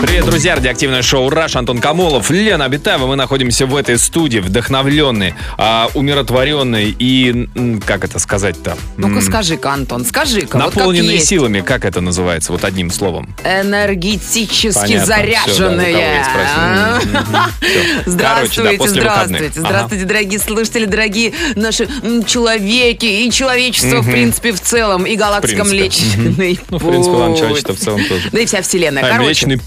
Привет, друзья! Радиоактивное шоу «Раш» Антон Камолов, Лена Абитаева. Мы находимся в этой студии, вдохновленные, а, умиротворенные и, как это сказать-то? Ну-ка скажи-ка, Антон, скажи-ка. вот как Наполненные силами, как это называется, вот одним словом? Энергетически Понятно. заряженные. Всё, да. Всё. Короче, да, Здравствуйте, здравствуйте, Ага. здравствуйте, дорогие слушатели, дорогие наши человеки и человечество, в принципе, в целом, и галактика принципе. Млечный Ну, в принципе, ладно, Путь. человечество в целом тоже. Да и вся вселенная. А, Короче, Млечный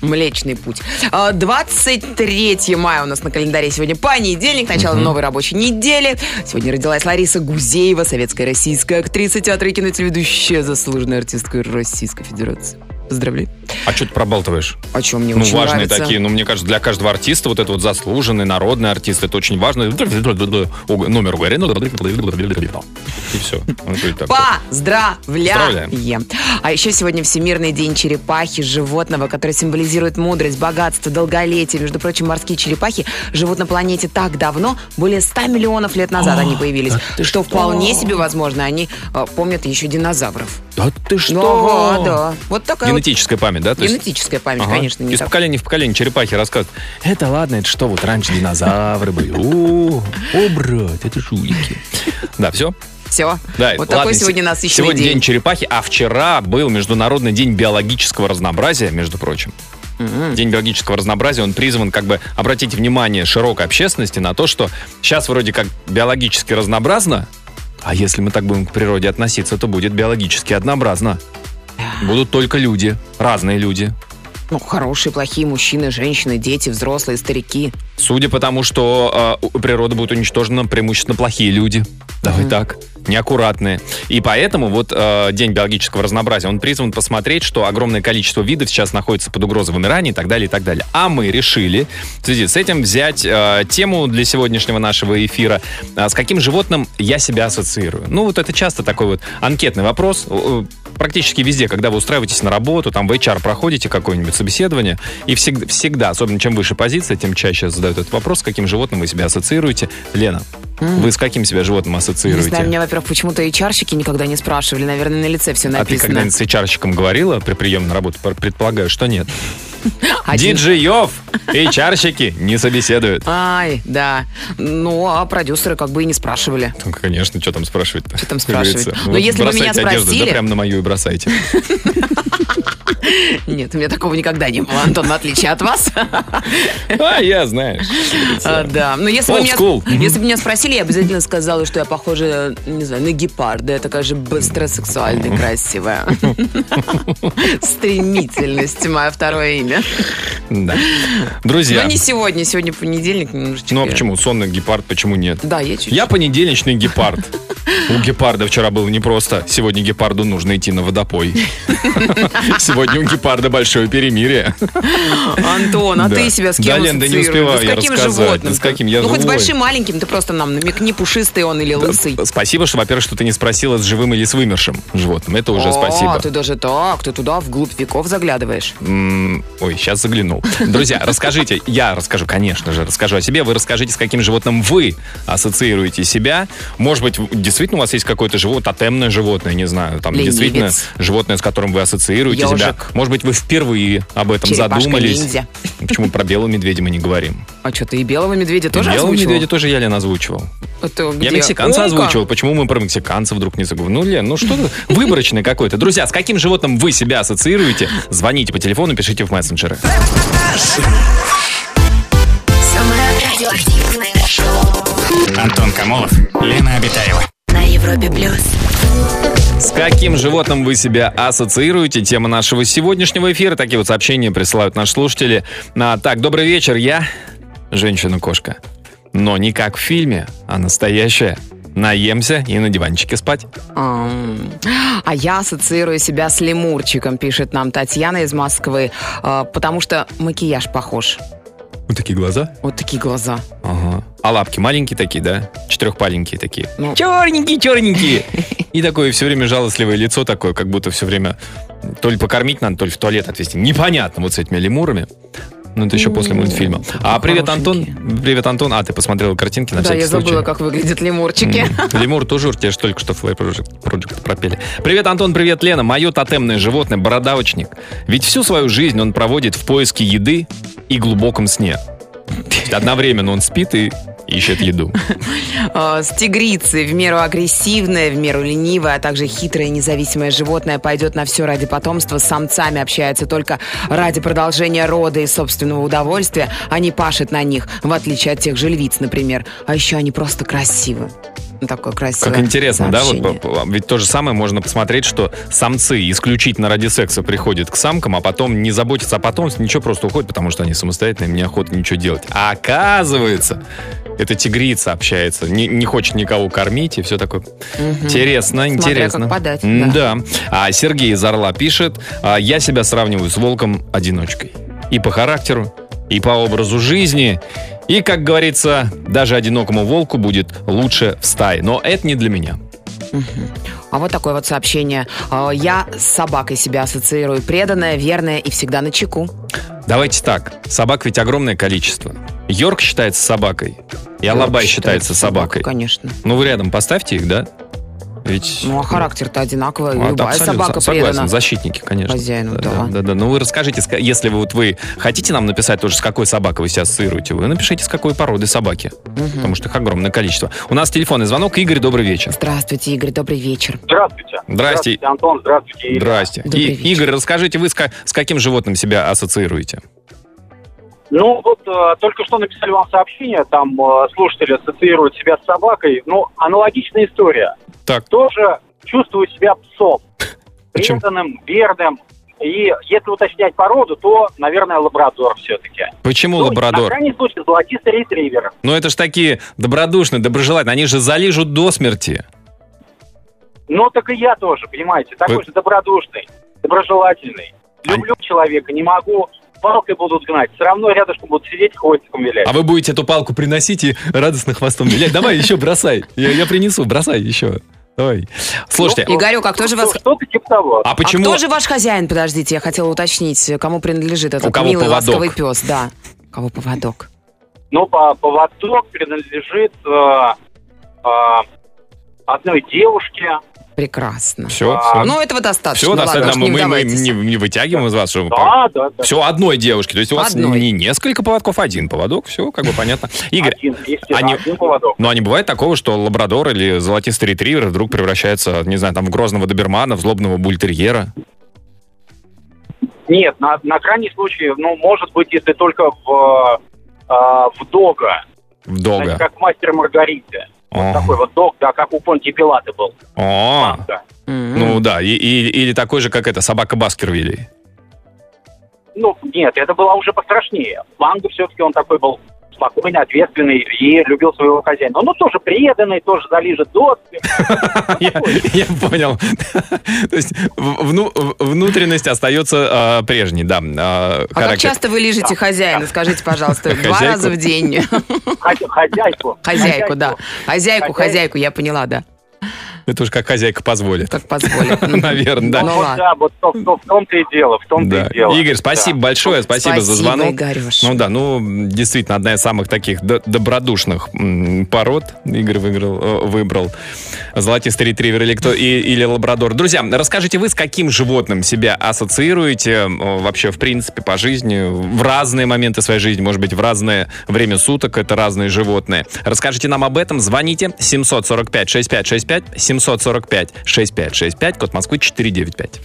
Млечный путь. А, 23 мая у нас на календаре сегодня понедельник, начало новой рабочей недели. Сегодня родилась Лариса Гузеева, советская российская актриса, театра и кинотелеведущая, заслуженная артистка Российской Федерации. Поздравляю. А что ты пробалтываешь? О чем мне Ну, очень важные нравится. такие. Ну, мне кажется, для каждого артиста вот это вот заслуженный, народный артист, это очень важно. О, Номер говори. ну, И все. Поздравляем! А еще сегодня Всемирный день черепахи, животного, который символизирует мудрость, богатство, долголетие. Между прочим, морские черепахи живут на планете так давно, более 100 миллионов лет назад они появились, что вполне себе возможно, они э, помнят еще динозавров. Да ты Ну, ага, да. Вот такая Генетическая память, да? То есть- генетическая память, Ага. конечно, не Из так. поколения в поколение черепахи рассказывают. Это ладно, это что, вот раньше динозавры были. О, о, брат, это жулики. Да, все? Все. Да, вот ладно, такой се- сегодня насыщенный Сегодня день. день черепахи, а вчера был Международный день биологического разнообразия, между прочим. День биологического разнообразия, он призван как бы обратить внимание широкой общественности на то, что сейчас вроде как биологически разнообразно, а если мы так будем к природе относиться, то будет биологически однообразно. Будут только люди, разные люди. Ну, хорошие, плохие мужчины, женщины, дети, взрослые, старики. Судя по тому, что э, у- природа будет уничтожена преимущественно плохие люди. Давай так. Неаккуратные. И поэтому вот э, День биологического разнообразия, он призван посмотреть, что огромное количество видов сейчас находится под угрозой вымирания и так далее, и так далее. А мы решили в связи с этим взять э, тему для сегодняшнего нашего эфира. э, с каким животным я себя ассоциирую? Ну, вот это часто такой вот анкетный вопрос. Практически везде, когда вы устраиваетесь на работу, там в HR проходите какое-нибудь собеседование, и всегда, особенно чем выше позиция, тем чаще задают этот вопрос, с каким животным вы себя ассоциируете. Лена, вы с каким себя животным Не ассоциируете? знаю, меня, во-первых, почему-то и чарщики никогда не спрашивали. Наверное, на лице все а ты написано. когда-нибудь с HR-щиком говорила при приеме на работу? Пр- Предполагаю, что нет. Диджеев HR-щики не собеседуют. Ай, да. Ну, а продюсеры как бы и не спрашивали. Ну, конечно, что там спрашивать-то? Что там спрашивать? Но Вот если бы меня бросайте одежду, спросили- да прям на мою и бросайте. Нет, у меня такого никогда не было, Антон, в отличие от вас. А, я, знаешь. А, Да, но если бы, Old меня, school. Мгм. если бы меня спросили, я обязательно сказала, что я похожа, не знаю, на гепарда. Я такая же быстро, сексуальная, красивая. Стремительность, мое второе имя. Да. Друзья, Но не сегодня, сегодня понедельник. немножечко. ну а почему? Сонный гепард, почему нет? Да, я чуть-чуть. Я понедельничный гепард. У гепарда вчера было непросто. Сегодня гепарду нужно идти на водопой. Сегодня у гепарда большое перемирие. Антон, а Да. ты себя с Да, кем Лен, да не успеваю я рассказать. Да с каким? Я ну, хоть с большим, маленьким, ты просто нам намекни, пушистый он или лысый. Спасибо, что, во-первых, что ты не спросила, с живым или с вымершим животным. Это уже О, спасибо. ты даже так, ты туда вглубь веков заглядываешь. М, Ой, сейчас заглянул. Друзья, расскажите, я расскажу, конечно же, расскажу о себе. Вы расскажите, с каким животным вы ассоциируете себя. Может быть, действительно у вас есть какое-то животное, тотемное животное, не знаю, там Ленивец. действительно животное, с которым вы ассоциируете себя. Может быть, вы впервые об этом Черепашка задумались. ниндзя. Почему про белого медведя мы не говорим? А что, ты и белого медведя тоже белого озвучивал? медведя тоже я, Лен, озвучивал. Это Я мексиканца Умка? озвучивал. Почему мы про мексиканца вдруг не заговорим? Ну, Лен, ну что ты выборочный какой-то. Друзья, с каким животным вы себя ассоциируете? Звоните по телефону, пишите в мессенджеры. Самое радиоактивное шоу Антон Камолов, Лена Обитаева. на Европе плюс. С каким животным вы себя ассоциируете? Тема нашего сегодняшнего эфира. Такие вот сообщения присылают наши слушатели. А, так, добрый вечер. Я женщина-кошка. Но не как в фильме, а настоящая. Наемся и на диванчике спать. Ам. А я ассоциирую себя с лемурчиком, пишет нам Татьяна из Москвы, а, потому что макияж похож. Вот такие глаза. Вот такие глаза. Ага. А лапки маленькие такие, да? Четырехпаленькие такие. Ну. Черненькие, черненькие. И такое все время жалостливое лицо такое, как будто все время то ли покормить надо, то ли в туалет отвезти. Непонятно вот с этими лемурами. Ну, это еще после мультфильма. А привет, Антон. Привет, Антон. А, ты посмотрела картинки на Да, всякий я забыла, случай? как выглядят лемурчики. Лемур тоже тебе же только что Fly Project, Project пропели. Привет, Антон, привет, Лена. Мое тотемное животное – бородавочник. Ведь всю свою жизнь он проводит в поиске еды и глубоком сне. Одновременно он спит и ищет еду. А, С тигрицей в меру агрессивное, в меру ленивое, а также хитрое независимое животное пойдет на все ради потомства. С самцами общается только ради продолжения рода и собственного удовольствия, а не пашет на них, в отличие от тех же львиц, например. А еще они просто красивы. Ну, Такое красивое Как интересно, да? Вот, сообщение. по- по- ведь то же самое можно посмотреть, что самцы исключительно ради секса приходят к самкам, а потом не заботятся о потомстве, ничего, просто уходят, потому что они самостоятельные, им неохота ничего делать. А оказывается, эта тигрица общается, не, не хочет никого кормить и все такое. Интересно, Смотря интересно. как подать, да. Да. А Сергей из Орла пишет, «А, я себя сравниваю с волком-одиночкой. И по характеру, и по образу жизни. И, как говорится, даже одинокому волку будет лучше в стае. Но это не для меня. А вот такое вот сообщение. А, Я с собакой себя ассоциирую. Преданная, верная и всегда на чеку. Давайте так. Собак ведь огромное количество. Йорк считается собакой. И Алабай считается собакой. Конечно. Ну, вы рядом поставьте их, да? Ведь... Ну, а характер-то одинаковый. А, Любая абсолютно, собака со- согласен, предана. защитники, конечно. Хозяину, да. да, да. Ну вы расскажите, ска- если вы вот вы хотите нам написать тоже, с какой собакой вы себя ассоциируете, вы напишите, с какой породы собаки, потому что их огромное количество. У нас телефонный звонок. Игорь, добрый вечер. Здравствуйте, Игорь, добрый вечер. Здравствуйте. Здрасте. Антон. Здравствуйте. Ирина. Здрасте. Добрый И, вечер. Игорь, расскажите, вы с, с каким животным себя ассоциируете? Ну, вот э, только что написали вам сообщение, там э, слушатели ассоциируют себя с собакой. Ну, аналогичная история. Так, Тоже чувствую себя псом. Почему? Преданным, верным. И если уточнять породу, то, наверное, лабрадор все-таки. почему Ну, На лабрадор? крайний случай золотистый ретривер. Ну это ж такие добродушные, доброжелательные, они же залижут до смерти. Ну, так и я тоже, понимаете, такой Вы- же добродушный, доброжелательный. Люблю человека, не могу, палкой будут гнать. Все равно рядышком будут сидеть, хвостиком вилять. А вы будете эту палку приносить и радостно хвостом вилять. Давай еще бросай. Я, я принесу, бросай еще. Давай. Слушайте, Ну, Игорек, а кто же вас... Что- Что-то типа того. а почему... А кто же ваш хозяин? Подождите, я хотела уточнить, кому принадлежит этот У кого милый поводок? ласковый пес. Да. У кого поводок? Ну, по поводок принадлежит э, э, одной девушке. Прекрасно. Все, А, Ну, этого достаточно. все, ладно, достаточно. Мы, не мы- мы не, не вытягиваем из вас, что Да, да, да. Все одной девушки. То есть у вас Одной. не несколько поводков, один поводок. Все, как бы понятно. Игорь, Один, они- один поводок. ну а не бывает такого, что лабрадор или золотистый ретривер вдруг превращается, не знаю, там в грозного добермана, в злобного бультерьера? Нет, на, на крайний случай, ну, может быть, если только в, э, в дога. В дога. как в мастер Маргариты. Ага. Такой вот дог, да, как у Понти Пилата был. О, ну да, или такой же, как это, собака Баскервилей. Ну, нет, это было уже пострашнее. Манго все-таки он такой был спокойный, ответственный и любил своего хозяина. Ну, тоже преданный, тоже залижет до смерти. Я, понял. То есть внутренность остается а, прежней, да. а, А как часто вы лижете хозяина? Скажите, пожалуйста, два раза в день. Хозя- Хозяйку. Хозяйку, да. Хозяйку. хозяйку, я поняла, да. Это уж как хозяйка позволит. Как позволит. Наверное, да. Ну да, вот в, том- в том-то и дело, в том-то и дело. Игорь, спасибо большое, спасибо, за Спасибо, звонок. Ну да, ну действительно одна из самых таких добродушных пород. Игорь выиграл, э, выбрал золотистый ретривер или кто и- или лабрадор. Друзья, расскажите вы, с каким животным себя ассоциируете э, вообще в принципе по жизни в разные моменты своей жизни, может быть в разное время суток это разные животные. Расскажите нам об этом, звоните 745 6565 745 6565 код Москвы 495.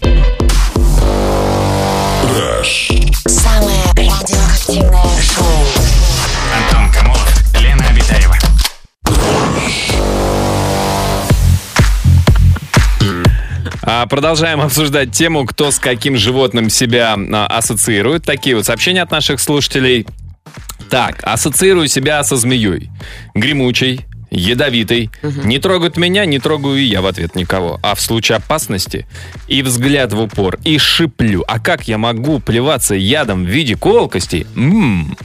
Самое радиоактивное шоу. Антон Камолов, Лена Обитаева. А, Продолжаем обсуждать тему, кто с каким животным себя а, ассоциирует. Такие вот сообщения от наших слушателей. Так, ассоциирую себя со змеей. Гремучей, ядовитой. Не трогают меня, не трогаю и я в ответ никого. А в случае опасности и взгляд в упор, и шиплю. А как я могу плеваться ядом в виде колкостей? М,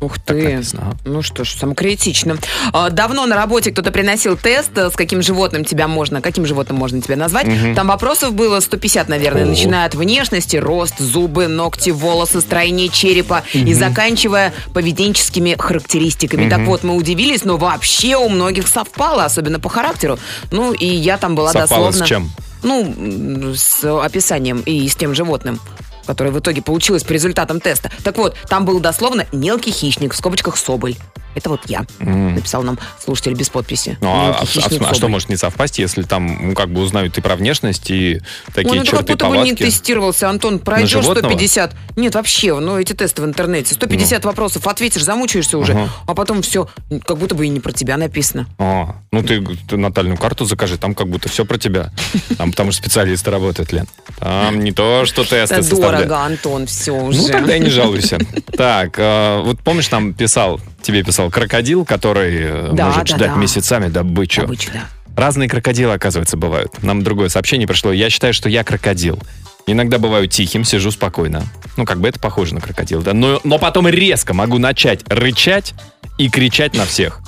Ух Так ты. написано, ага. Ну что ж, самокритично. А, Давно на работе кто-то приносил тест, э, с каким животным тебя можно, каким животным можно тебя назвать. Там вопросов было 150, наверное, Ого. начиная от внешности, рост, зубы, ногти, волосы, строение черепа и заканчивая поведенческими характеристиками. Так вот, мы удивились, но вообще у многих совпало, особенно по характеру. Ну, и я там была Совпало дословно... с чем? Ну, с описанием и с тем животным которое в итоге получилось по результатам теста. Так вот, там было дословно «мелкий хищник», в скобочках «соболь». Это вот я, написал нам слушатель без подписи. Ну, а, «Мелкий а- хищник, а что соболь». может не совпасть, если там, ну, как бы узнают и про внешность, и такие ну это как черты будто бы не тестировался, Антон. Пройдешь животного? 150. Нет, вообще, ну эти тесты в интернете. 150 вопросов ответишь, замучаешься уже, Ага. а потом все, как будто бы и не про тебя написано. А, ну ты, ты натальную карту закажи, там как будто все про тебя. Там потому что специалисты работают, Лен. Там не то, что тесты Это составляют. дорого, Антон, все уже. Ну, тогда и не жалуйся. Так, э, вот помнишь, там писал, тебе писал крокодил, который э, Да, может да, ждать да. месяцами добычу. Добычу, да. Разные крокодилы, оказывается, бывают. Нам другое сообщение пришло. Я считаю, что я крокодил. Иногда бываю тихим, сижу спокойно. Ну, как бы это похоже на крокодил, да? Но, но потом резко могу начать рычать и кричать на всех.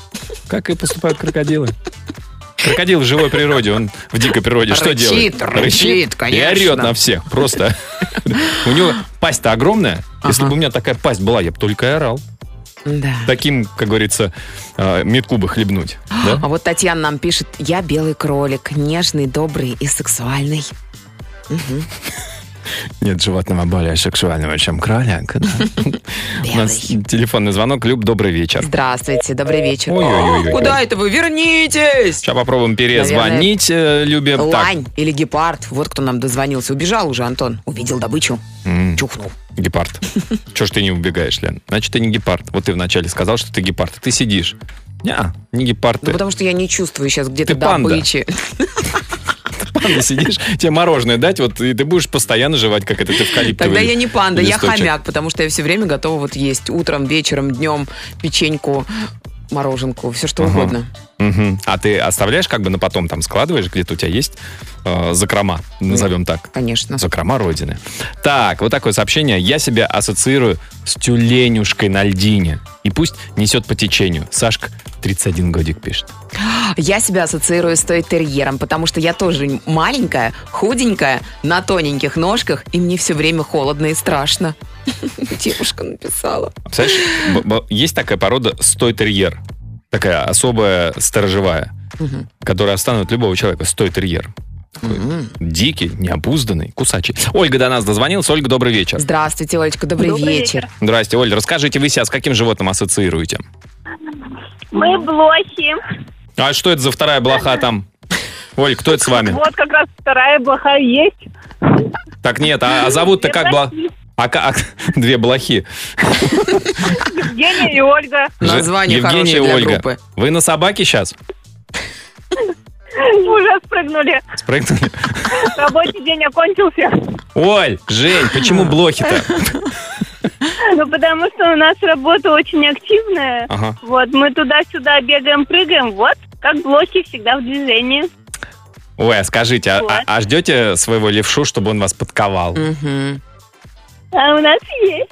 Как и поступают крокодилы. Крокодил в живой природе, он в дикой природе что Рычит, делает? рычит, И конечно. орет на всех. Просто. У него пасть-то огромная. Если бы у меня такая пасть была, я бы только и орал. Да. Таким, как говорится, э, метку бы хлебнуть. да? А вот Татьяна нам пишет, я белый кролик, нежный, добрый и сексуальный. Нет животного более сексуального, чем кролик. У нас телефонный звонок. Люб, добрый вечер. Здравствуйте, добрый вечер. Ой-ой-ой-ой. Куда это вы? Вернитесь! Сейчас попробуем перезвонить э, Любе. Так, Лань или гепард. Вот кто нам дозвонился. Убежал уже, Антон. Увидел добычу. Чухнул. гепард. Че ж ты не убегаешь, Лен? Значит, ты не гепард. Вот ты вначале сказал, что ты гепард. а Ты сидишь. Не, не гепард Ну, потому что я не чувствую сейчас где-то добычи. Панда сидишь, тебе мороженое дать, вот и ты будешь постоянно жевать, как это эвкалиптовый Тогда я не панда, я листочек. хомяк, потому что я все время готова вот есть утром, вечером, днем печеньку, мороженку, все что Ага. угодно. Мгм. А ты оставляешь как бы на потом там складываешь, где-то у тебя есть э, закрома, назовем так. Конечно. Закрома Родины. Так, вот такое сообщение. Я себя ассоциирую с тюленюшкой на льдине. И пусть несет по течению. Сашка, 31 годик пишет. Я себя ассоциирую с той терьером, потому что я тоже маленькая, худенькая, на тоненьких ножках, и мне все время холодно и страшно. Девушка написала. Б- есть такая порода стой-терьер. Такая особая сторожевая, которая остановит любого человека. Стой-терьер. Такой Дикий, необузданный, кусачий. Ольга до нас дозвонилась. Ольга, добрый вечер. Здравствуйте, Олечка, добрый, Добрый вечер. вечер. Здрасте, Оль, расскажите, вы себя с каким животным ассоциируете? Мы блохи. А что это за вторая блоха там? Оль, кто это с вами? Вот как раз вторая блоха есть. Так нет, а, а зовут-то как было? А, ка- а- две блохи. Евгения и Ольга. Название Евгения хорошее для Ольга. группы. Вы на собаке сейчас? Уже спрыгнули. Спрыгнули? Рабочий день окончился. Оль, Жень, почему блохи-то? Ну, потому что у нас работа очень активная. Ага. Вот, мы туда-сюда бегаем, прыгаем. Вот, как блохи всегда в движении. Ой, а скажите, а, Вот. а- а ждете своего левшу, чтобы он вас подковал? Мгм. А у нас есть.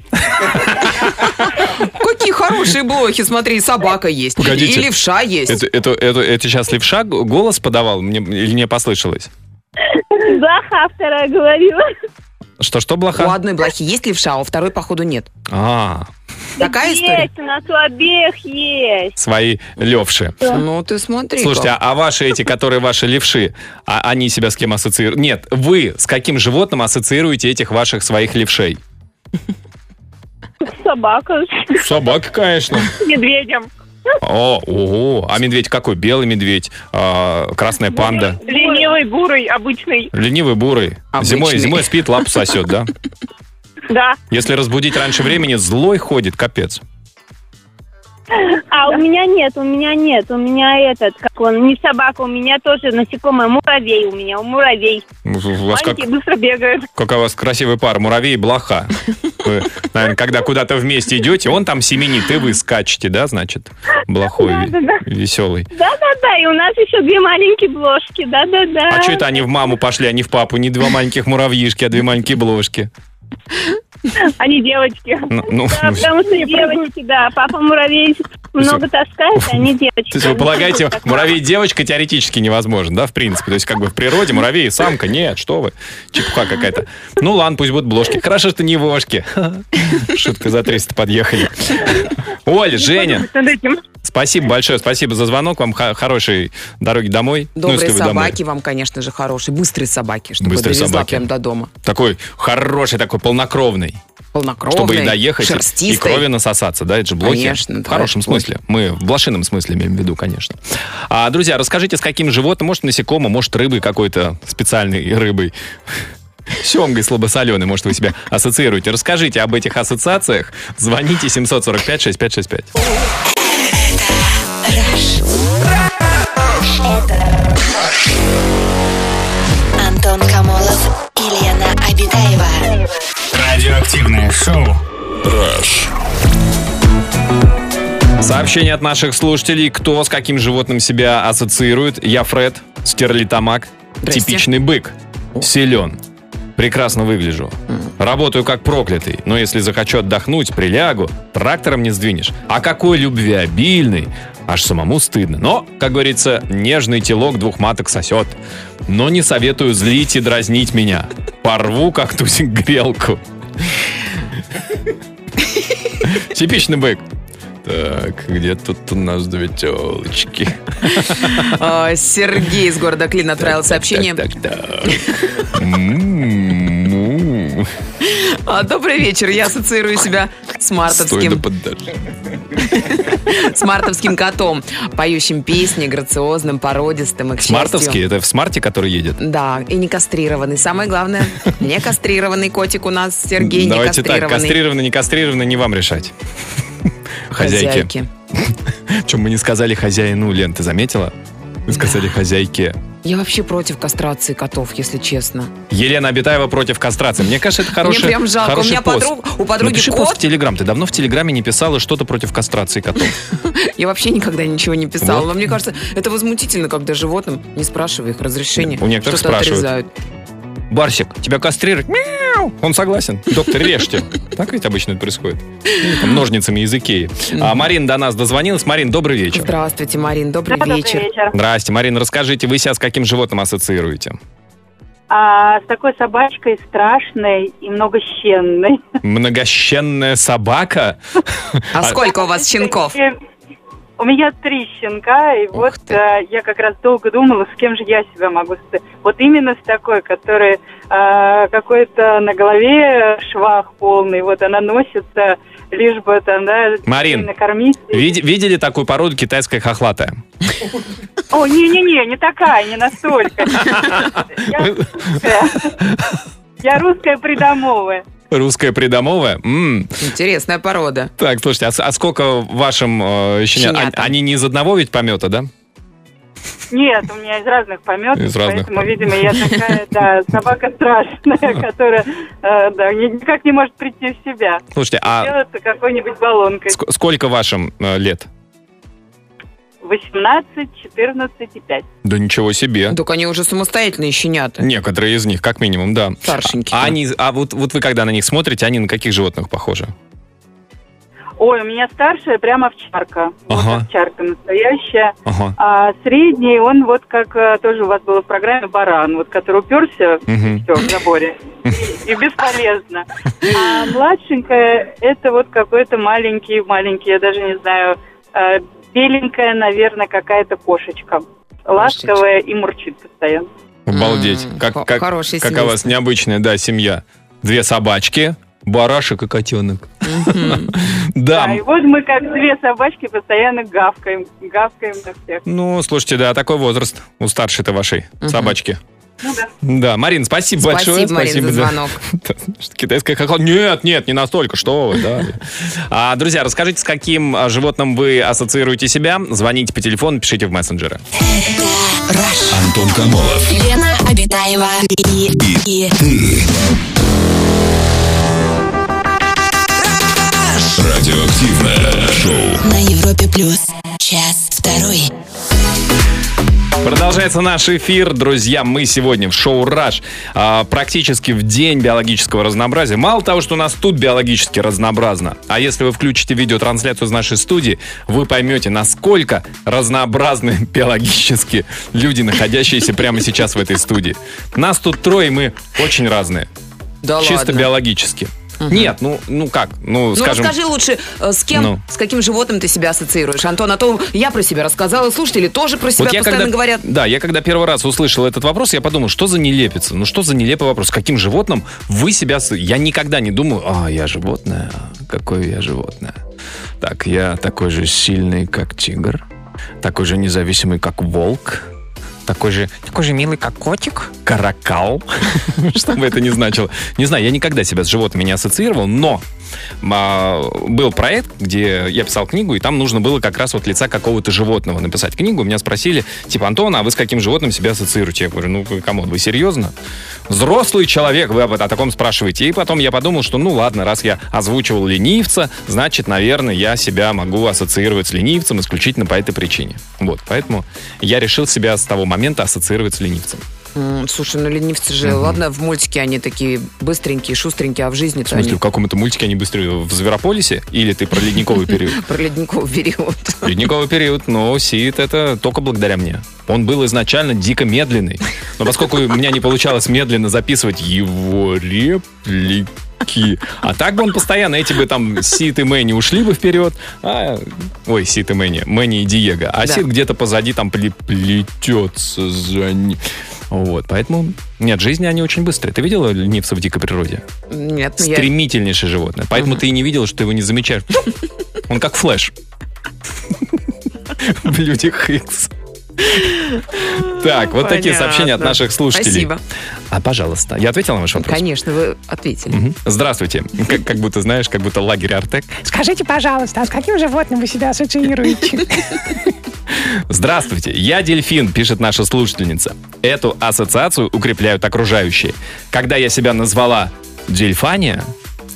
Какие хорошие блохи, смотри, собака есть. Погодите. И левша есть. Это, это, это, это сейчас левша голос подавал мне, или мне послышалось? Блоха вторая говорила. Что-что, У блоха? одной блохи есть левша, а у второй, походу, нет. А, Такая история? Есть, у нас у обеих есть. свои левши. Ну, ты смотри. Слушайте, а, а ваши эти, которые ваши левши, а они себя с кем ассоциируют? Нет, вы с каким животным ассоциируете этих ваших своих левшей? Собака Собаки, конечно. с медведем. О, ого. А медведь какой? Белый медведь, а, красная панда, Ленивый, бурый, обычный. ленивый бурый. Зимой, Обычный. зимой спит, лапу сосет, да? Да. Если разбудить раньше времени, злой ходит, капец. А у меня нет, у меня нет. У меня этот, как он, не собака, у меня тоже насекомое, муравей у меня, у муравей. У вас как, Маленький, быстро бегает. какая у вас красивая пара, муравей и блоха. Вы, наверное, когда куда-то вместе идете, он там семенит, и вы скачете, да, значит? Блохой, Да-да-да. веселый. Да-да-да, и у нас еще две маленькие бложки, да-да-да. А что это они в маму пошли, а не в папу? Не два маленьких муравьишки, а две маленькие блошки. Они девочки. Ну, ну, Да, потому что девочки, да. Папа муравей много таскает, а они девочки. То есть вы полагаете, муравей девочка теоретически невозможно, да, в принципе? То есть как бы в природе муравей и самка, нет, что вы, чепуха какая-то. Ну ладно, пусть будут бложки. Хорошо, что не вошки. Шутка за 300 подъехали. Оля, Женя. Спасибо большое, спасибо за звонок, вам хорошей дороги домой. Ну, Добрые если вы домой. собаки вам, конечно же, хорошие. Быстрые собаки, чтобы Быстрые довезла собаки. прям до дома. Такой хороший, такой полнокровный. Полнокровные, чтобы и доехать, и- и крови насосаться, да, это же блохи. Конечно, в хорошем это блохи. смысле. Мы в блошином смысле имеем в виду, конечно. А, друзья, расскажите, с каким животным, может, насекомым, может, рыбой какой-то специальной рыбой. Семгой слабосоленой, может, вы себя ассоциируете. Расскажите об этих ассоциациях. Звоните 745-6565. Антон Камолов и Лена Обитаева. Радиоактивное шоу. Сообщение от наших слушателей. Кто с каким животным себя ассоциирует? Я Фред, стерлитамак, Здрасте. типичный бык, силен, прекрасно выгляжу. Работаю как проклятый, но если захочу отдохнуть, прилягу, трактором не сдвинешь. А какой любвеобильный, аж самому стыдно. Но, как говорится, нежный телок двух маток сосет. Но не советую злить и дразнить меня. Порву, как тусик, грелку. Типичный бык. Так, где тут у нас две телочки? А, Сергей из города Клин отправил сообщение. Так, так, так. М-м-м. А, Добрый вечер, я ассоциирую себя с мартовским. С мартовским котом, поющим песни, грациозным, породистым и, к счастью- Смартовский, это в смарте, который едет? Да, и не кастрированный. Самое главное, не кастрированный котик у нас, Сергей, не Давайте так, кастрированный. кастрированный, не кастрированный, не вам решать. Хозяйки. Хозяйки. Чем мы не сказали хозяину, Лен, ты заметила? Мы сказали хозяйке. Я вообще против кастрации котов, если честно. Елена Абитаева против кастрации. Мне кажется, это хороший Мне прям жалко. У меня пост. подруг- у подруги Напиши кот. пост в Телеграм. Ты давно в Телеграме не писала что-то против кастрации котов. Я вообще никогда ничего не писала. Вот. Но мне кажется, это возмутительно, когда животным, не спрашивая их разрешения, У некоторых что-то спрашивают. отрезают. Барсик, тебя кастрировать? Мяу! Он согласен. Доктор, режьте. Так ведь обычно это происходит. Или там ножницами из Икеи. А Марин до нас дозвонилась. Марин, добрый вечер. Здравствуйте, Марин, добрый Да, добрый вечер. вечер. Здрасте, Марин, расскажите, вы себя с каким животным ассоциируете? А, с такой собачкой страшной и многощенной. Многощенная собака? А сколько у вас щенков? У меня три щенка, и вот ты. э, я как раз долго думала, с кем же я себя могу Вот именно с такой, который э, какой-то на голове швах полный, вот она носится, лишь бы там, да, Марин, накормить. Види- видели такую породу китайская хохлатая? О, не-не-не, не такая, не настолько. Я русская придомовая. Русская придомовая? М. Интересная порода. Так, слушайте, а, с- а сколько вашим э, щенят? Щенятам. А- Они не из одного ведь помета, да? Нет, у меня из разных пометов, Из разных поэтому, пометов. видимо, я такая, да, собака страшная, которая, э, да, ни- никак не может прийти в себя. Слушайте, а Делается какой-нибудь баллонкой. ск- сколько вашим э, лет? 18, 14 и 5. Да ничего себе. Так они уже самостоятельные щенята. Некоторые из них, как минимум, да. Старшенькие. А, они, а вот, вот вы когда на них смотрите, они на каких животных похожи? Ой, у меня старшая прям овчарка. Вот Ага. овчарка настоящая. Ага. А средний, он вот как э, тоже у вас было в программе баран, вот который уперся Мгм. все в заборе. И, и бесполезно. А младшенькая это вот какой-то маленький, маленький, я даже не знаю, э, беленькая, наверное, какая-то кошечка. Ласковая и мурчит постоянно. Обалдеть. Как, как, хорошее какая у вас необычная, да, семья. Две собачки, барашек и котенок. Да. А, и вот мы как две собачки постоянно гавкаем, гавкаем на всех. Ну, слушайте, да, такой возраст у старшей-то вашей собачки. Ну да. Да, Марин, спасибо, большое. Спасибо, Марин, за да. звонок. Китайская хохла? Нет, нет, не настолько, что вы, да. А, друзья, расскажите, с каким а, животным вы ассоциируете себя. Звоните по телефону, пишите в мессенджеры. Антон Камолов. Лена Обитаева и, и Радиоактивное шоу. на Европе плюс. Час второй. Продолжается наш эфир, друзья. Мы сегодня в шоу «Раш» а, практически в день биологического разнообразия. Мало того, что у нас тут биологически разнообразно, а если вы включите видеотрансляцию из нашей студии, вы поймете, насколько разнообразны биологически люди, находящиеся прямо сейчас в этой студии. Нас тут трое, и мы очень разные. Да Чисто ладно. биологически. Нет, ну, ну как, ну, Ну, скажем... расскажи лучше, э, с кем, Ну. с каким животным ты себя ассоциируешь? Антон, а то я про себя рассказала, слушатели тоже про себя Вот постоянно когда, говорят. Да, я когда первый раз услышал этот вопрос, я подумал, что за нелепица? Ну что за нелепый вопрос? Каким животным вы себя... с- Я никогда не думаю, а, я животное, какое я животное. Так, я такой же сильный, как тигр, такой же независимый, как волк, такой же, такой же милый, как котик, каракал, что бы это ни значило. Не знаю, я никогда себя с животными не ассоциировал, но а, был проект, где я писал книгу, и там нужно было как раз вот лица какого-то животного написать книгу. Меня спросили, типа, Антон, а вы с каким животным себя ассоциируете? Я говорю, ну, come on, вы серьезно? Взрослый человек, вы об- о таком спрашиваете. И потом я подумал, что, ну, ладно, раз я озвучивал ленивца, значит, наверное, я себя могу ассоциировать с ленивцем исключительно по этой причине. Вот, поэтому я решил себя с того момента ассоциировать с ленивцем. Слушай, ну ленивцы же, ладно, в мультике они такие быстренькие, шустренькие, а в В жизни-то смысле, они в каком-то мультике они быстрее в Зверополисе? Или ты про ледниковый период? про ледниковый период. Ледниковый период, но Сид это только благодаря мне. Он был изначально дико медленный. Но поскольку у меня не получалось медленно записывать его реплики, а так бы он постоянно, эти бы там Сид и Мэнни ушли бы вперед, а, ой, Сид и Мэнни, Мэнни и Диего, а Да. Сид где-то позади там пле- плетется за ним. Вот, поэтому... Нет, жизни они очень быстрые. Ты видела ленивца в дикой природе? Нет, ну я... Стремительнейшее животное. Поэтому ты и не видела, что ты его не замечаешь. Он как Flash. В людях Икс. Так, вот такие сообщения от наших слушателей. Спасибо. А, пожалуйста. Я ответил на ваш вопрос? Конечно, вы ответили. Здравствуйте. Как, как будто, знаешь, как будто лагерь Артек. Скажите, пожалуйста, а с каким животным вы себя ассоциируете? Здравствуйте, я дельфин, пишет наша слушательница. Эту ассоциацию укрепляют окружающие. Когда я себя назвала Дельфания,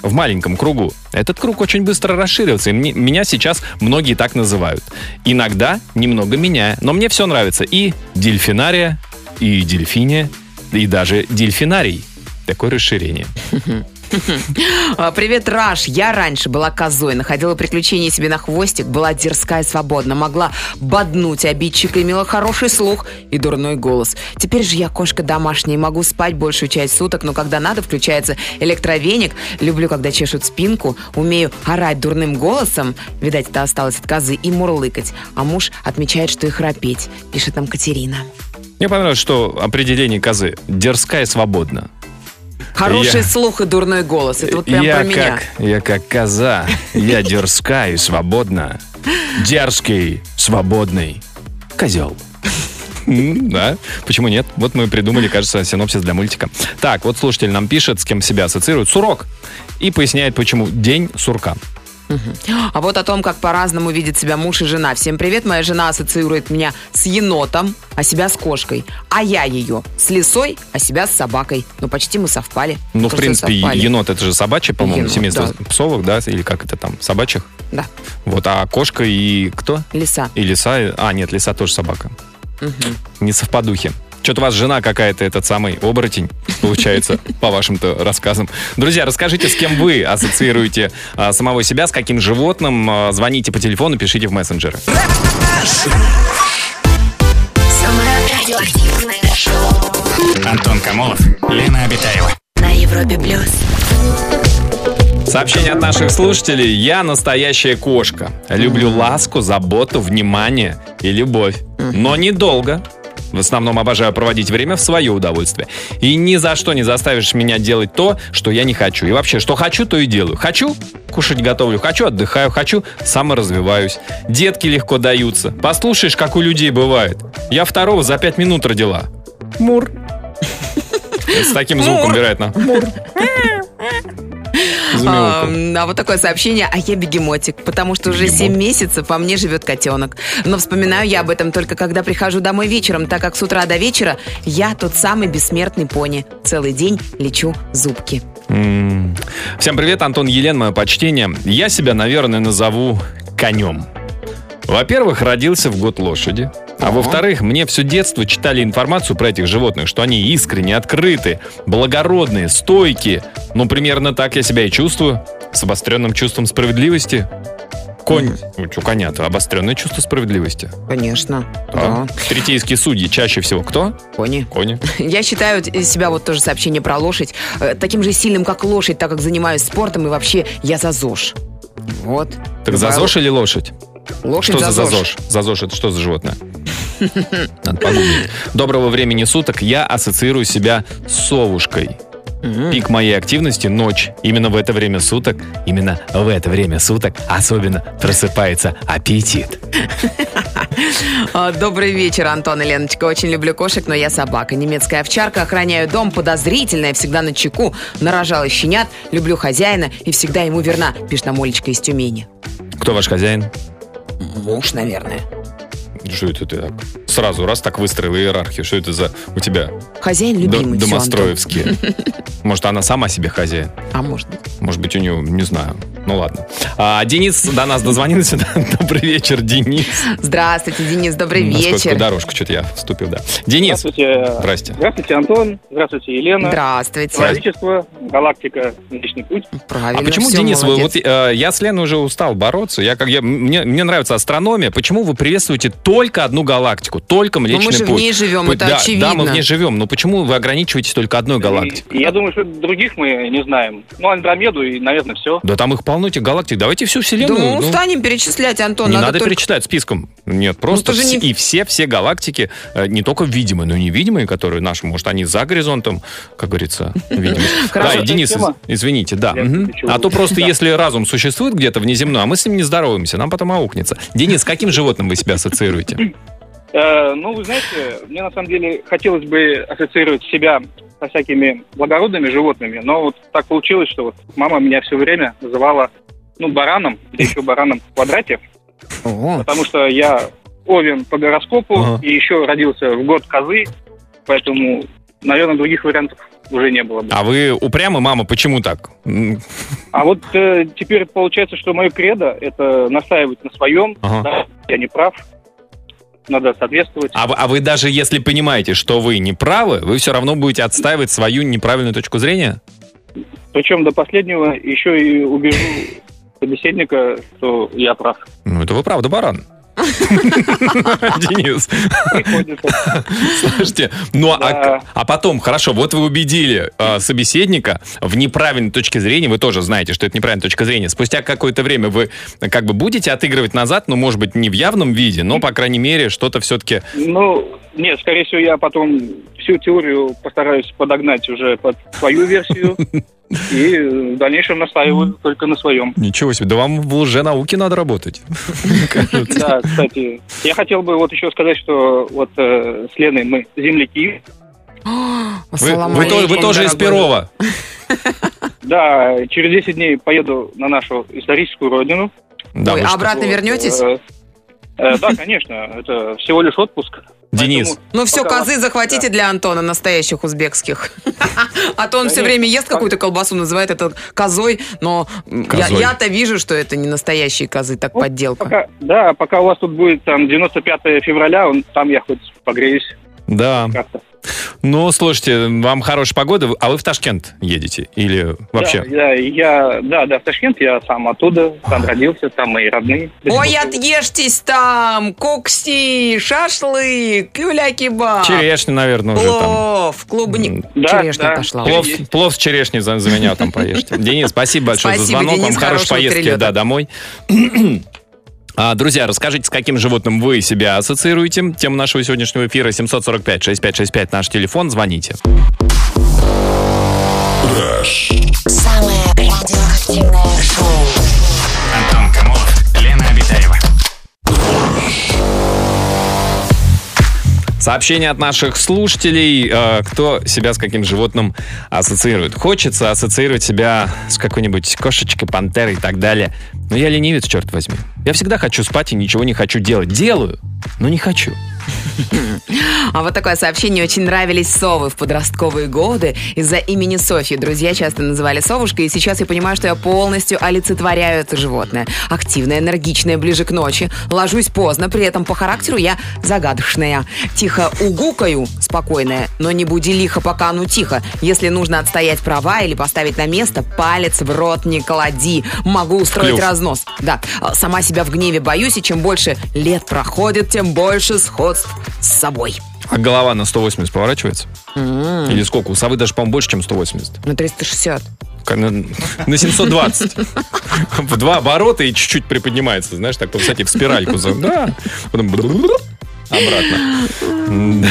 в маленьком кругу, этот круг очень быстро расширился, и мне- меня сейчас многие так называют. Иногда немного меняя, но мне все нравится. И дельфинария, и дельфиния, и даже дельфинарий. Такое расширение. Привет, Раш. Я раньше была козой, находила приключения себе на хвостик, была дерзкая и свободна, могла боднуть обидчика, имела хороший слух и дурной голос. Теперь же я кошка домашняя могу спать большую часть суток, но когда надо, включается электровеник. Люблю, когда чешут спинку, умею орать дурным голосом, видать, это осталось от козы, и мурлыкать. А муж отмечает, что и храпеть, пишет нам Катерина. Мне понравилось, что определение козы дерзкая и свободна. Хороший Я- слух и дурной голос. Это вот прям я про меня. как, я как коза, я дерзкая и свободна. Дерзкий, свободный козел. Да, почему нет? Вот мы придумали, кажется, синопсис для мультика. Так, вот слушатель нам пишет, с кем себя ассоциирует. Сурок. И поясняет, почему. День сурка. А вот о том, как по-разному видят себя муж и жена. Всем привет, моя жена ассоциирует меня с енотом, а себя с кошкой. А я ее с лисой, а себя с собакой. Ну, почти мы совпали. Ну, в принципе, совпали. енот это же собачье, по-моему, Енот, семейство да. псовых, да, или как это там, собачьих. Да, Вот, а кошка и кто? лиса. И лиса. А, нет, лиса тоже собака. Не совпадухи. Что-то у вас жена какая-то, этот самый оборотень, получается, по вашим-то рассказам. Друзья, расскажите, с кем вы ассоциируете а, самого себя, с каким животным. А, звоните по телефону, пишите в мессенджеры. Самое радиоактивное шоу Антон Камолов, Лена Обитаева. на Европе плюс. Сообщение от наших слушателей. Я настоящая кошка. Люблю ласку, заботу, внимание и любовь. Но недолго. В основном обожаю проводить время в свое удовольствие. И ни за что не заставишь меня делать то, что я не хочу. И вообще, что хочу, то и делаю. Хочу – кушать готовлю. Хочу – отдыхаю. Хочу – саморазвиваюсь. Детки легко даются. Послушаешь, как у людей бывает. Я второго за пять минут родила. Мур. С таким звуком, вероятно. А, а вот такое сообщение, а я бегемотик, потому что уже Бегемот. 7 месяцев во мне живет котенок. Но вспоминаю я об этом только когда прихожу домой вечером, так как с утра до вечера я тот самый бессмертный пони. Целый день лечу зубки. М. Всем привет, Антон Елен, мое почтение. Я себя, наверное, назову конем. Во-первых, родился в год лошади. А во-вторых, мне все детство читали информацию про этих животных, что они искренне, открыты, благородные, стойкие. Ну, примерно так я себя и чувствую. С обостренным чувством справедливости. Конь, у коня-то обостренное чувство справедливости. Конечно. А? Да. Третейские судьи чаще всего кто? Кони. Кони. Я считаю себя вот тоже сообщение про лошадь э, таким же сильным, как лошадь, так как занимаюсь спортом и вообще я за ЗОЖ. Вот. Так Любая зазош или лошадь? Лошадь Что за зазош? Зазош это что за животное? Надо подумать. Доброго времени суток. Я ассоциирую себя с совушкой. Пик моей активности – ночь. Именно в это время суток, именно в это время суток особенно просыпается аппетит. А, Добрый вечер, Антон и Леночка. Очень люблю кошек, но я собака. Немецкая овчарка. Охраняю дом, подозрительная, всегда на чеку. Нарожала щенят, люблю хозяина и всегда ему верна, пишет нам Олечка из Тюмени. Кто ваш хозяин? Муж, наверное. Что это ты так? Сразу раз так выстроил иерархию. Что это за у тебя Хозяин любимый. всё, домостроевские? Может, она сама себе хозяин? А может быть. Может быть, у нее, не знаю. Ну ладно. А, Денис до нас дозвонился. Добрый вечер, Денис. Здравствуйте, Денис, добрый вечер. дорожку что-то я вступил, да. Денис, Здравствуйте. здрасте. Здравствуйте, Антон. Здравствуйте, Елена. Здравствуйте. Человечество, галактика, Млечный путь. Правильно, А почему, всё, Денис, вы, вот э, я с Леной уже устал бороться. Я, как, я, мне, мне нравится астрономия. Почему вы приветствуете только одну галактику, только Млечный Ну, мы же в путь? ней живем, Вы- это да, очевидно. Да, мы в ней живем. Но почему вы ограничиваетесь только одной галактикой? Я думаю, что других мы не знаем. Ну, Андромеду и, наверное, все. Да там их полно, этих галактик. Давайте всю Да Вселенную. мы ну, устанем перечислять, Антон. не надо, только- перечислять списком. Нет, просто тоже все- не- и все, все галактики, э, не только видимые, но и невидимые, которые наши, может, они за горизонтом, как говорится. Хорошо. Да, и Денис, извините, да. А то просто Да. если разум существует где-то внеземной, а мы с ним не здороваемся, нам потом аукнется. Денис, с каким животным вы себя ассоциируете? Э, ну, вы знаете, мне на самом деле хотелось бы ассоциировать себя со всякими благородными животными, но вот так получилось, что вот мама меня все время называла, ну, бараном, еще бараном в квадрате, потому что я овен по гороскопу Ага. и еще родился в год козы, поэтому, наверное, других вариантов уже не было бы. А вы упрямы, мама, почему так? А вот э, теперь получается, что мое кредо – это настаивать на своем, Ага. да, я не прав, надо соответствовать. А, вы- а вы даже если понимаете, что вы не правы, вы все равно будете отстаивать свою неправильную точку зрения? Причем до последнего еще и убежу собеседника, что я прав. Ну, это вы правда баран. Денис, слушайте, ну а, а потом, хорошо, вот вы убедили э, собеседника в неправильной точке зрения, вы тоже знаете, что это неправильная точка зрения. Спустя какое-то время вы как бы будете отыгрывать назад, ну, может быть, не в явном виде, но, по крайней мере, что-то все-таки... Ну, нет, скорее всего, я потом всю теорию постараюсь подогнать уже под свою версию и в дальнейшем настаиваю только на своем. Ничего себе, да вам в лженауке надо работать. Да, кстати, я хотел бы вот еще сказать, что вот э, с Леной мы земляки. Вы, ассаламу вы тоже из. Перова. Да, через 10 дней поеду на нашу историческую родину. Да, Ой, а обратно вернетесь? Э, Да, конечно, это всего лишь отпуск. Денис, Поэтому Ну все, козы вас- захватите для Антона, настоящих узбекских. А то он все время ест какую-то колбасу, называет это козой, но я-то вижу, что это не настоящие козы, так Ну, подделка. Да, пока у вас тут будет там 95 февраля, он, там я хоть погреюсь да. как-то. Ну, слушайте, вам хорошая погода, а вы в Ташкент едете? Или вообще? Да, да, я, да, да, в Ташкент, я сам оттуда, там родился, там мои родные. Ой, отъешьтесь там, кокси, шашлык, кюля-кебаб, Черешня, наверное, уже там. плов, клубник. Да, Черешня да. пошла. Плов, плов с черешней за, за меня там поешьте. Денис, спасибо большое за звонок. Денис, Вам хорошей поездки да, домой. А, Друзья, расскажите, с каким животным вы себя ассоциируете. Тема нашего сегодняшнего эфира 745-6565, наш телефон. Звоните. Самое радиоактивное шоу. Антон Камолов, Лена Обитаева. Сообщение от наших слушателей, э, кто себя с каким животным ассоциирует. Хочется ассоциировать себя с какой-нибудь кошечкой, пантерой и так далее. Но я ленивец, черт возьми. Я всегда хочу спать и ничего не хочу делать. Делаю, но не хочу. А вот такое сообщение. Очень нравились совы в подростковые годы. Из-за имени Софьи друзья часто называли совушкой, и сейчас я понимаю, что я полностью олицетворяю это животное. Активное, энергичное, ближе к ночи. Ложусь поздно, при этом по характеру я загадочная. Тихо угукаю, спокойная, но не буди лихо, пока ну тихо. Если нужно отстоять права или поставить на место, палец в рот не клади. Могу устроить Клюв. разнос. Да, сама себя в гневе боюсь, и чем больше лет проходит, тем больше сходств с собой. А голова на 180 поворачивается? Или сколько? У совы даже, по-моему, больше, чем 180. На 360. Как На, на 720. В два оборота и чуть-чуть приподнимается, знаешь, так высоте, в спиральку. Да. Потом обратно.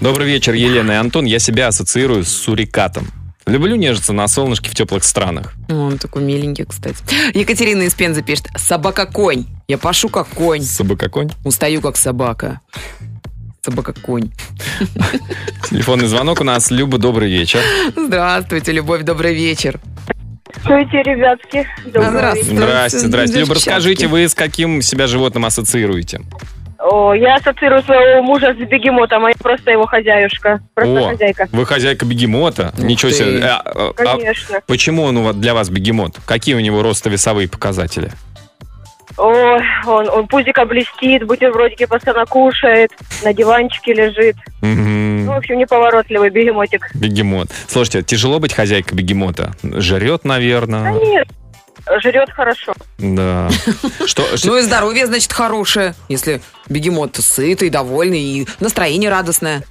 Добрый вечер, Елена и Антон. Я себя ассоциирую с сурикатом. Люблю нежиться на солнышке в теплых странах. Он такой миленький, кстати. Екатерина из Пензы пишет. Собака-конь. Я пашу как конь. Собакоконь. Устаю как собака. Собака-конь. Телефонный звонок у нас. Люба, добрый вечер. Здравствуйте, Любовь, добрый вечер. Здравствуйте, ребятки. Добрый Здравствуйте. вечер. Здрасте, здрасте. Люба, расскажите, вы с каким себя животным ассоциируете? О, я ассоциирую своего мужа с бегемотом, а я просто его хозяюшка. Просто О, хозяйка. вы хозяйка бегемота? Ничего ты. себе. А, а, а Конечно. почему он у вас- для вас бегемот? Какие у него ростово-весовые показатели? О, он, он пузико блестит, бутербродики постоянно кушает, на диванчике лежит. Мгм. Ну, в общем, неповоротливый бегемотик. Бегемот. Слушайте, тяжело быть хозяйкой бегемота. Жрет, Да наверное. нет, жрет хорошо. Да. Что, что- Ну и здоровье, значит, хорошее. Если бегемот сытый, довольный и настроение радостное.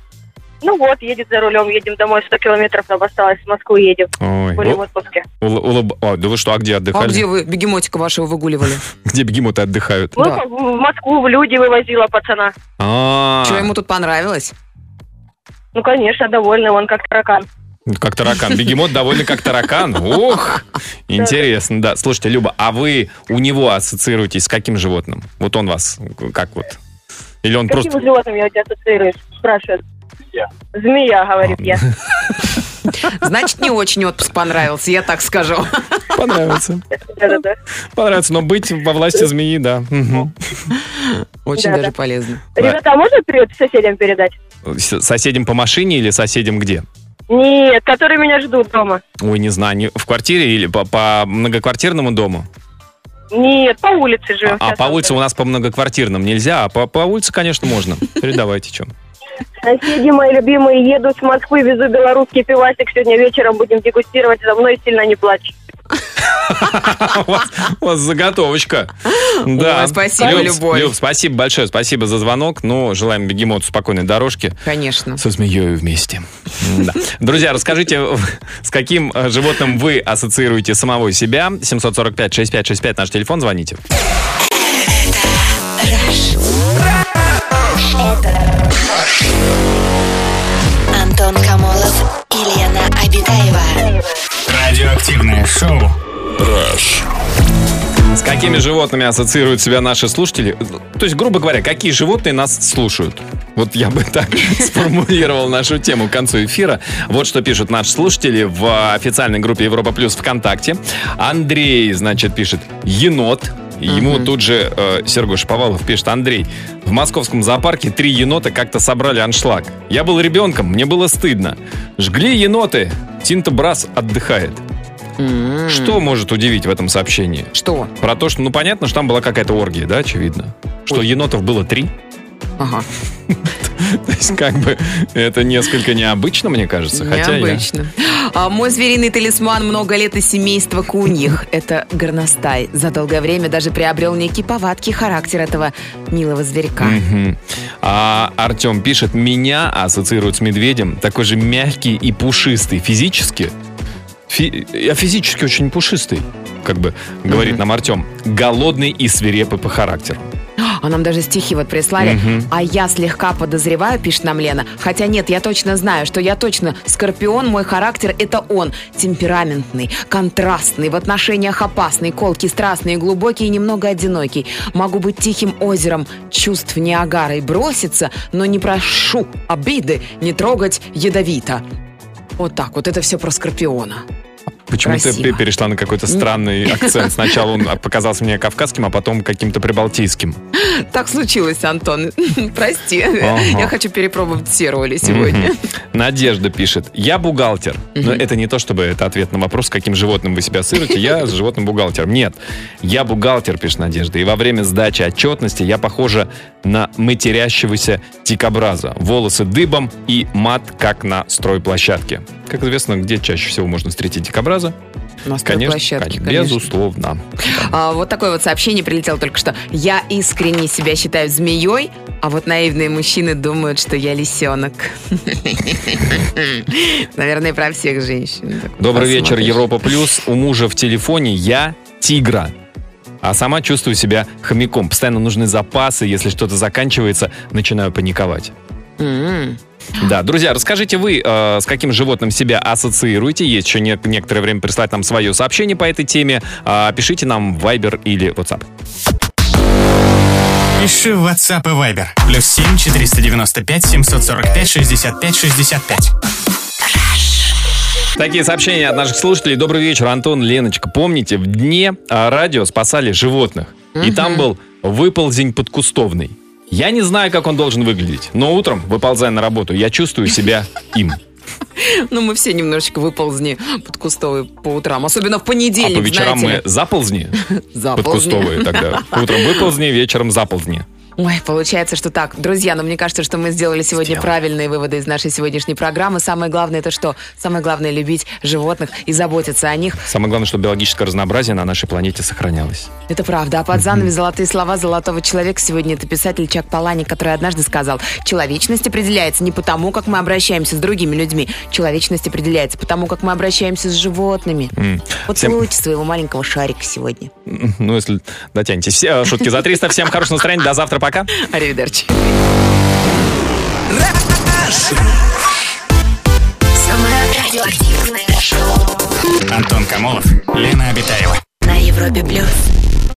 Ну вот, едет за рулем, едем домой, 100 километров нам осталось, в Москву едем. Ой, Были в ну, отпуске. улы- улыб- О, да вы что, а где А отдыхали? где вы бегемотика вашего выгуливали? Где бегемоты отдыхают? Ну, Да. в Москву в люди вывозила пацана. А, Что ему тут понравилось? Ну, конечно, довольный, он как таракан. Как таракан. Бегемот довольно как таракан. Ох, интересно, да. Слушайте, Люба, а вы у него ассоциируетесь с каким животным? Вот он вас как вот? Или он Каким просто... животным я у тебя ассоциируюсь? Спрашивает. Змея, говорит я. Значит, не очень отпуск понравился, я так скажу. Понравится. Да-да-да. Понравится, но быть во власти змеи, да. Очень Да, даже да. полезно. Ребята, а можно привет соседям передать? С- Соседям по машине или соседям где? Нет, которые меня ждут дома. Ой, не знаю, не- в квартире или по, по многоквартирному дому? Нет, по улице живем. А сейчас. по улице у нас по многоквартирным нельзя, а по, по улице, конечно, можно. Передавайте, что. Соседи мои любимые едут с Москвы, везу белорусский пивасик. Сегодня вечером будем дегустировать. За мной сильно не плачь. У вас, у вас заготовочка. Да. Ой, спасибо, Люб, Любовь. Люб, спасибо большое, спасибо за звонок. Ну, желаем бегемоту спокойной дорожки. Конечно. Со змеей вместе. Да. Друзья, расскажите, с каким э, животным вы ассоциируете самого себя? 745-6565 наш телефон, звоните. Антон Обитаева. Радиоактивное шоу. С какими животными ассоциируют себя наши слушатели? То есть, грубо говоря, какие животные нас слушают? Вот я бы так сформулировал нашу тему к концу эфира. Вот что пишут наши слушатели в официальной группе Европа Плюс ВКонтакте. Андрей, значит, пишет «енот». Ему тут же э, Сергей Шаповалов пишет, Андрей, в московском зоопарке три енота как-то собрали аншлаг. Я был ребенком, мне было стыдно. Жгли еноты, Тинто Брас отдыхает. Что может удивить в этом сообщении? Что? Про то, что, ну, понятно, что там была какая-то оргия, да, очевидно? Что енотов было три. Ага, То есть, как бы, это несколько необычно, мне кажется. Хотя я- необычно. А, мой звериный талисман много лет из семейства куньих. Это горностай. За долгое время даже приобрел некий повадки характер этого милого зверька. Мгм. А Артем пишет, меня ассоциируют с медведем, такой же мягкий и пушистый. Физически? Фи- Я физически очень пушистый, как бы говорит нам Артем. Голодный и свирепый по характеру. А нам даже стихи вот прислали. Мгм. А я слегка подозреваю, пишет нам Лена. Хотя нет, я точно знаю, что я точно скорпион, мой характер это он. Темпераментный, контрастный, в отношениях опасный, колкий, страстный, глубокий и немного одинокий. Могу быть тихим озером чувств Ниагарой броситься, но не прошу обиды не трогать ядовито. Вот так вот, это все про скорпиона. Почему ты перешла на какой-то странный акцент? Сначала он показался мне кавказским, а потом каким-то прибалтийским. Так случилось, Антон. Прости. Ага. Я хочу перепробовать все роли сегодня. Мгм. Надежда пишет. Я бухгалтер. Но это не то, чтобы это ответ на вопрос, с каким животным вы себя ассоциируете. Я с животным бухгалтером. Нет. Я бухгалтер, пишет Надежда. И во время сдачи отчетности я похожа на матерящегося дикобраза. Волосы дыбом и мат, как на стройплощадке. Как известно, где чаще всего можно встретить дикобраза? На Конечно, стройплощадке, конечно, безусловно. А, вот такое вот сообщение прилетело только что. Я искренне себя считаю змеей, а вот наивные мужчины думают, что я лисенок. Наверное, про всех женщин. Добрый вечер. Европа Плюс. У мужа в телефоне я тигра. А сама чувствую себя хомяком. Постоянно нужны запасы. Если что-то заканчивается, начинаю паниковать. М. Да, друзья, расскажите вы, э, с каким животным себя ассоциируете. Есть еще не- некоторое время прислать нам свое сообщение по этой теме. А, Пишите нам в Viber или WhatsApp. Пиши в WhatsApp и Viber. Плюс 7 495 745 65 65. Такие сообщения от наших слушателей. Добрый вечер, Антон, Леночка. Помните, в дне а, радио спасали животных. И там был выползень подкустовный. Я не знаю, как он должен выглядеть, но утром, выползая на работу, я чувствую себя им. Ну, мы все немножечко выползни под кустовые по утрам. Особенно в А понедельник, по вечерам мы заползни Заползни. подкустовые тогда. Утром выползни, вечером заползни. Ой, получается, что так. Друзья, но мне кажется, что мы сделали сегодня Сделали. правильные выводы из нашей сегодняшней программы. Самое главное это что? Самое главное любить животных и заботиться о них. Самое главное, чтобы биологическое разнообразие на нашей планете сохранялось. Это правда. А под занавес золотые слова золотого человека сегодня это писатель Чак Паланик, который однажды сказал, человечность определяется не потому, как мы обращаемся с другими людьми. Человечность определяется потому, как мы обращаемся с животными. М. Вот Всем- своего маленького шарика сегодня. Ну, если дотянетесь. Все, шутки за 300. Всем хорошего настроения. До завтра. Пока. Аривидерчи. Антон Камолов, Лена Обитаева. на Европе плюс.